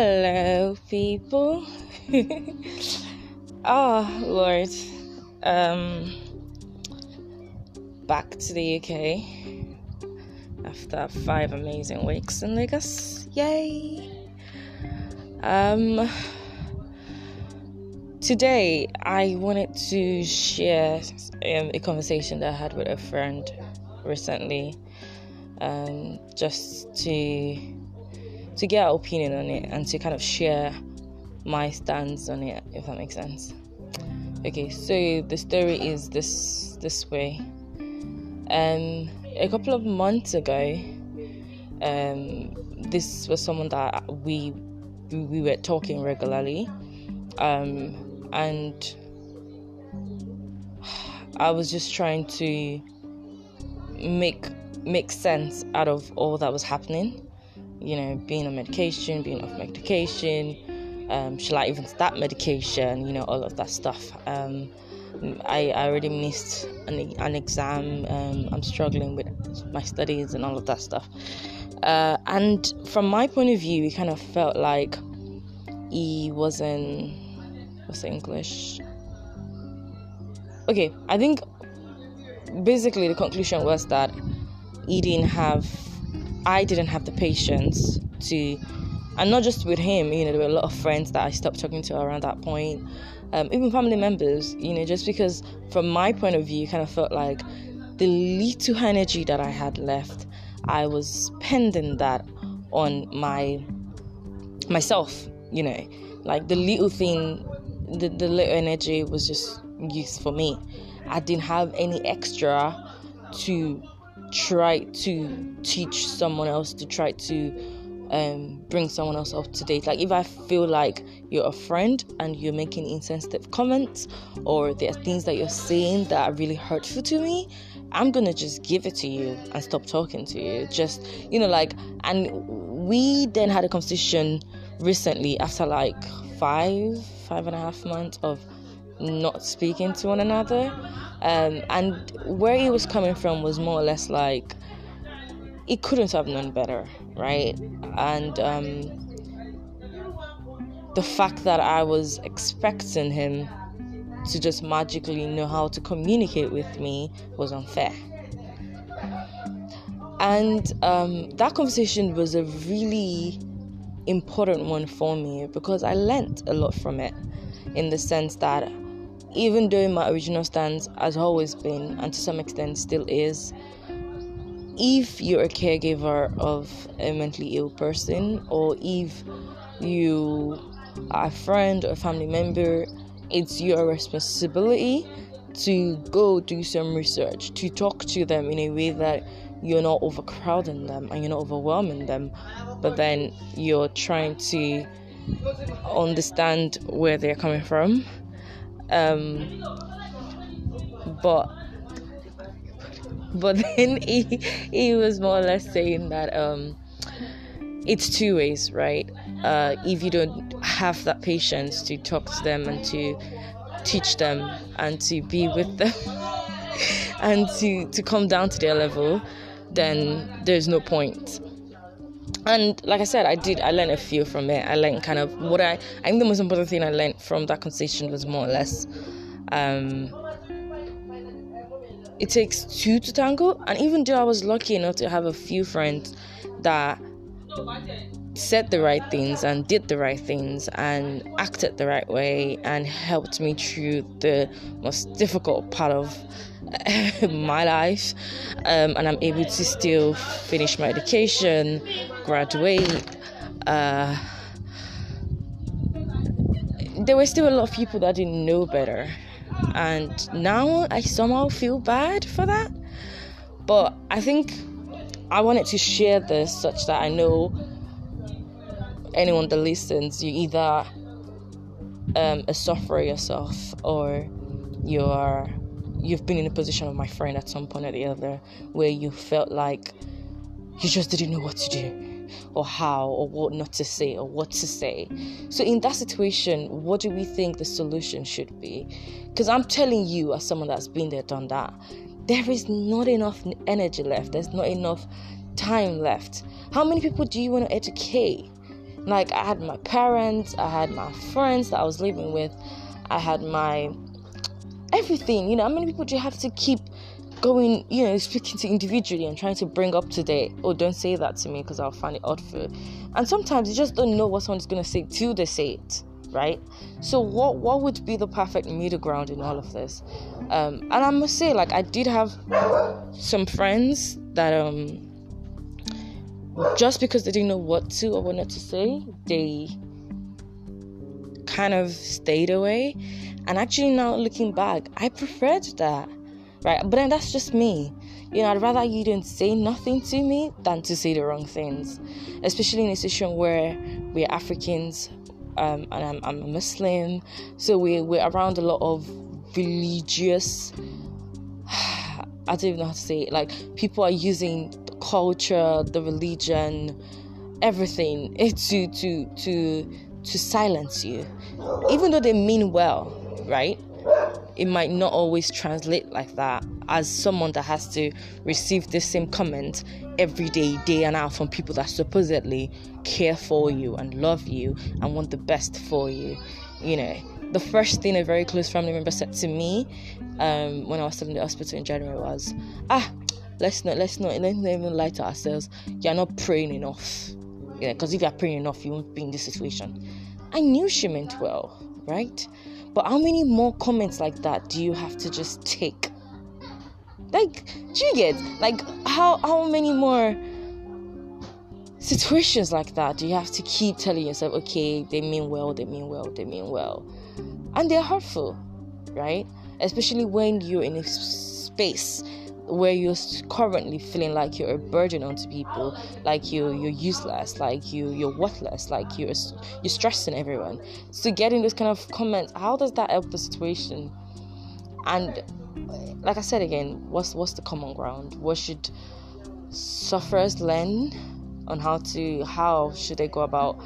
Hello, people. oh, Lord. Um, back to the UK after five amazing weeks in Lagos. Yay! Um, today I wanted to share um, a conversation that I had with a friend recently, um, just to to get our opinion on it and to kind of share my stance on it, if that makes sense. Okay, so the story is this this way. Um, a couple of months ago, um, this was someone that we we were talking regularly, um, and I was just trying to make make sense out of all that was happening you know, being on medication, being off medication, um, should I even start medication, you know, all of that stuff. Um, I, I already missed an, an exam. Um, I'm struggling with my studies and all of that stuff. Uh, and from my point of view, it kind of felt like he wasn't. What's the English? Okay, I think basically the conclusion was that he didn't have I didn't have the patience to, and not just with him, you know, there were a lot of friends that I stopped talking to around that point, um, even family members, you know, just because from my point of view, kind of felt like the little energy that I had left, I was spending that on my myself, you know, like the little thing, the, the little energy was just used for me. I didn't have any extra to try to teach someone else to try to um, bring someone else up to date. Like if I feel like you're a friend and you're making insensitive comments or there are things that you're saying that are really hurtful to me, I'm gonna just give it to you and stop talking to you. Just you know, like and we then had a conversation recently after like five, five and a half months of not speaking to one another. Um, and where he was coming from was more or less like he couldn't have known better, right? And um, the fact that I was expecting him to just magically know how to communicate with me was unfair. And um, that conversation was a really important one for me because I learnt a lot from it in the sense that even though my original stance has always been, and to some extent still is, if you're a caregiver of a mentally ill person, or if you are a friend or a family member, it's your responsibility to go do some research, to talk to them in a way that you're not overcrowding them and you're not overwhelming them, but then you're trying to understand where they're coming from um, but but then he he was more or less saying that um, it's two ways, right? Uh, if you don't have that patience to talk to them and to teach them and to be with them and to to come down to their level, then there's no point and like I said, I did. I learned a few from it. I learned kind of what I. I think the most important thing I learned from that conversation was more or less, um, it takes two to tango. And even though I was lucky enough to have a few friends that said the right things and did the right things and acted the right way and helped me through the most difficult part of my life um, and I'm able to still finish my education, graduate. Uh, there were still a lot of people that didn't know better, and now I somehow feel bad for that. But I think I wanted to share this such that I know anyone that listens, you either um, a sufferer yourself or you're you've been in a position of my friend at some point or the other where you felt like you just didn't know what to do or how or what not to say or what to say. So in that situation, what do we think the solution should be? Because I'm telling you, as someone that's been there, done that, there is not enough energy left. There's not enough time left. How many people do you want to educate? Like I had my parents, I had my friends that I was living with, I had my everything. You know, how many people do you have to keep going, you know, speaking to individually and trying to bring up to date? Oh, don't say that to me because I'll find it odd for. And sometimes you just don't know what someone's gonna say till they say it right? So what what would be the perfect middle ground in all of this? Um, and I must say, like I did have some friends that um just because they didn't know what to or what not to say, they kind of stayed away. And actually now looking back, I preferred that. Right? But then that's just me. You know, I'd rather you didn't say nothing to me than to say the wrong things. Especially in a situation where we're Africans um, and I'm, I'm, a Muslim, so we, we're around a lot of religious. I don't even know how to say it. Like people are using the culture, the religion, everything to to to to silence you, even though they mean well, right? It might not always translate like that as someone that has to receive the same comment every day, day and out from people that supposedly care for you and love you and want the best for you. You know, the first thing a very close family member said to me um, when I was still in the hospital in January was, "Ah, let's not, let's not, let's not even lie to ourselves. You're not praying enough. Yeah, because if you're praying enough, you won't be in this situation." I knew she meant well, right? But how many more comments like that do you have to just take like, do you get like how how many more situations like that do you have to keep telling yourself, okay, they mean well, they mean well, they mean well, and they're hurtful, right? Especially when you're in a space where you're currently feeling like you're a burden onto people, like you you're useless, like you you're worthless, like you're you're stressing everyone. So getting those kind of comments, how does that help the situation? And like I said again, what's what's the common ground? What should sufferers learn on how to how should they go about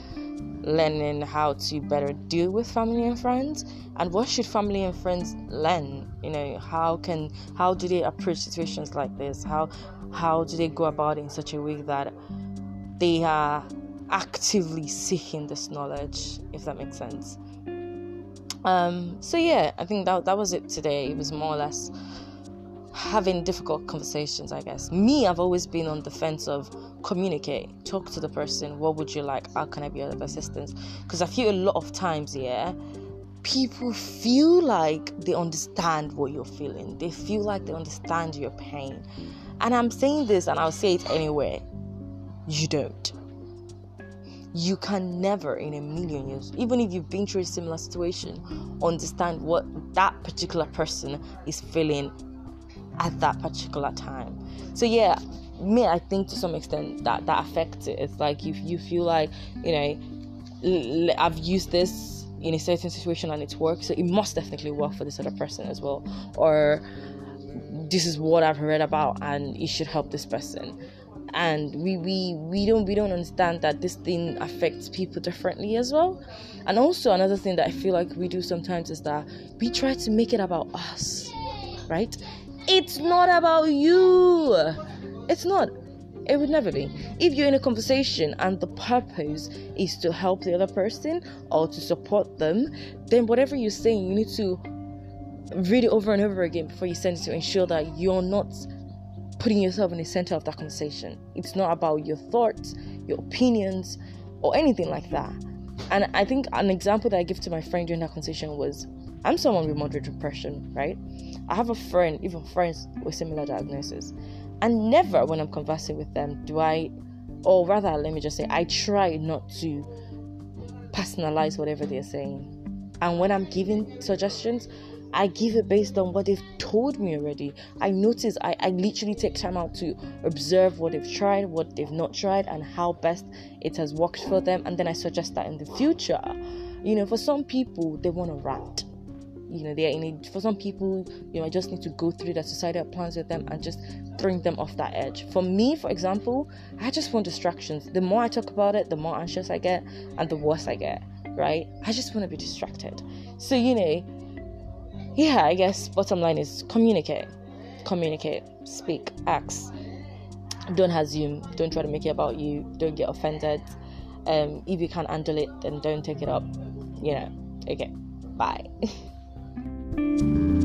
learning how to better deal with family and friends. And what should family and friends learn? You know how can how do they approach situations like this? How how do they go about it in such a way that they are actively seeking this knowledge if that makes sense? Um, so yeah, I think that that was it today. It was more or less having difficult conversations, I guess. Me, I've always been on the fence of communicate, talk to the person. What would you like? How can I be of assistance? Because I feel a lot of times, yeah, people feel like they understand what you're feeling. They feel like they understand your pain. And I'm saying this, and I'll say it anyway. You don't you can never in a million years, even if you've been through a similar situation, understand what that particular person is feeling at that particular time. So yeah, me, I think to some extent that that affects it. It's like if you feel like, you know, I've used this in a certain situation and it's worked, so it must definitely work for this other person as well. Or this is what I've read about and it should help this person and we we we don't we don't understand that this thing affects people differently as well and also another thing that i feel like we do sometimes is that we try to make it about us right it's not about you it's not it would never be if you're in a conversation and the purpose is to help the other person or to support them then whatever you're saying you need to read it over and over again before you send it to ensure that you're not putting yourself in the center of that conversation. It's not about your thoughts, your opinions, or anything like that. And I think an example that I give to my friend during that conversation was I'm someone with moderate depression, right? I have a friend, even friends with similar diagnosis. And never when I'm conversing with them do I, or rather, let me just say, I try not to personalize whatever they're saying. And when I'm giving suggestions, I give it based on what they've told me already. I notice I, I literally take time out to observe what they've tried, what they've not tried, and how best it has worked for them. And then I suggest that in the future. You know, for some people, they want to rant. You know, they're in a, for some people, you know, I just need to go through the societal plans with them and just bring them off that edge. For me, for example, I just want distractions. The more I talk about it, the more anxious I get and the worse I get, right? I just want to be distracted. So, you know, yeah, I guess bottom line is communicate. Communicate, speak, ask. Don't assume, don't try to make it about you, don't get offended. Um, if you can't handle it, then don't take it up. You know. Okay. Bye. Música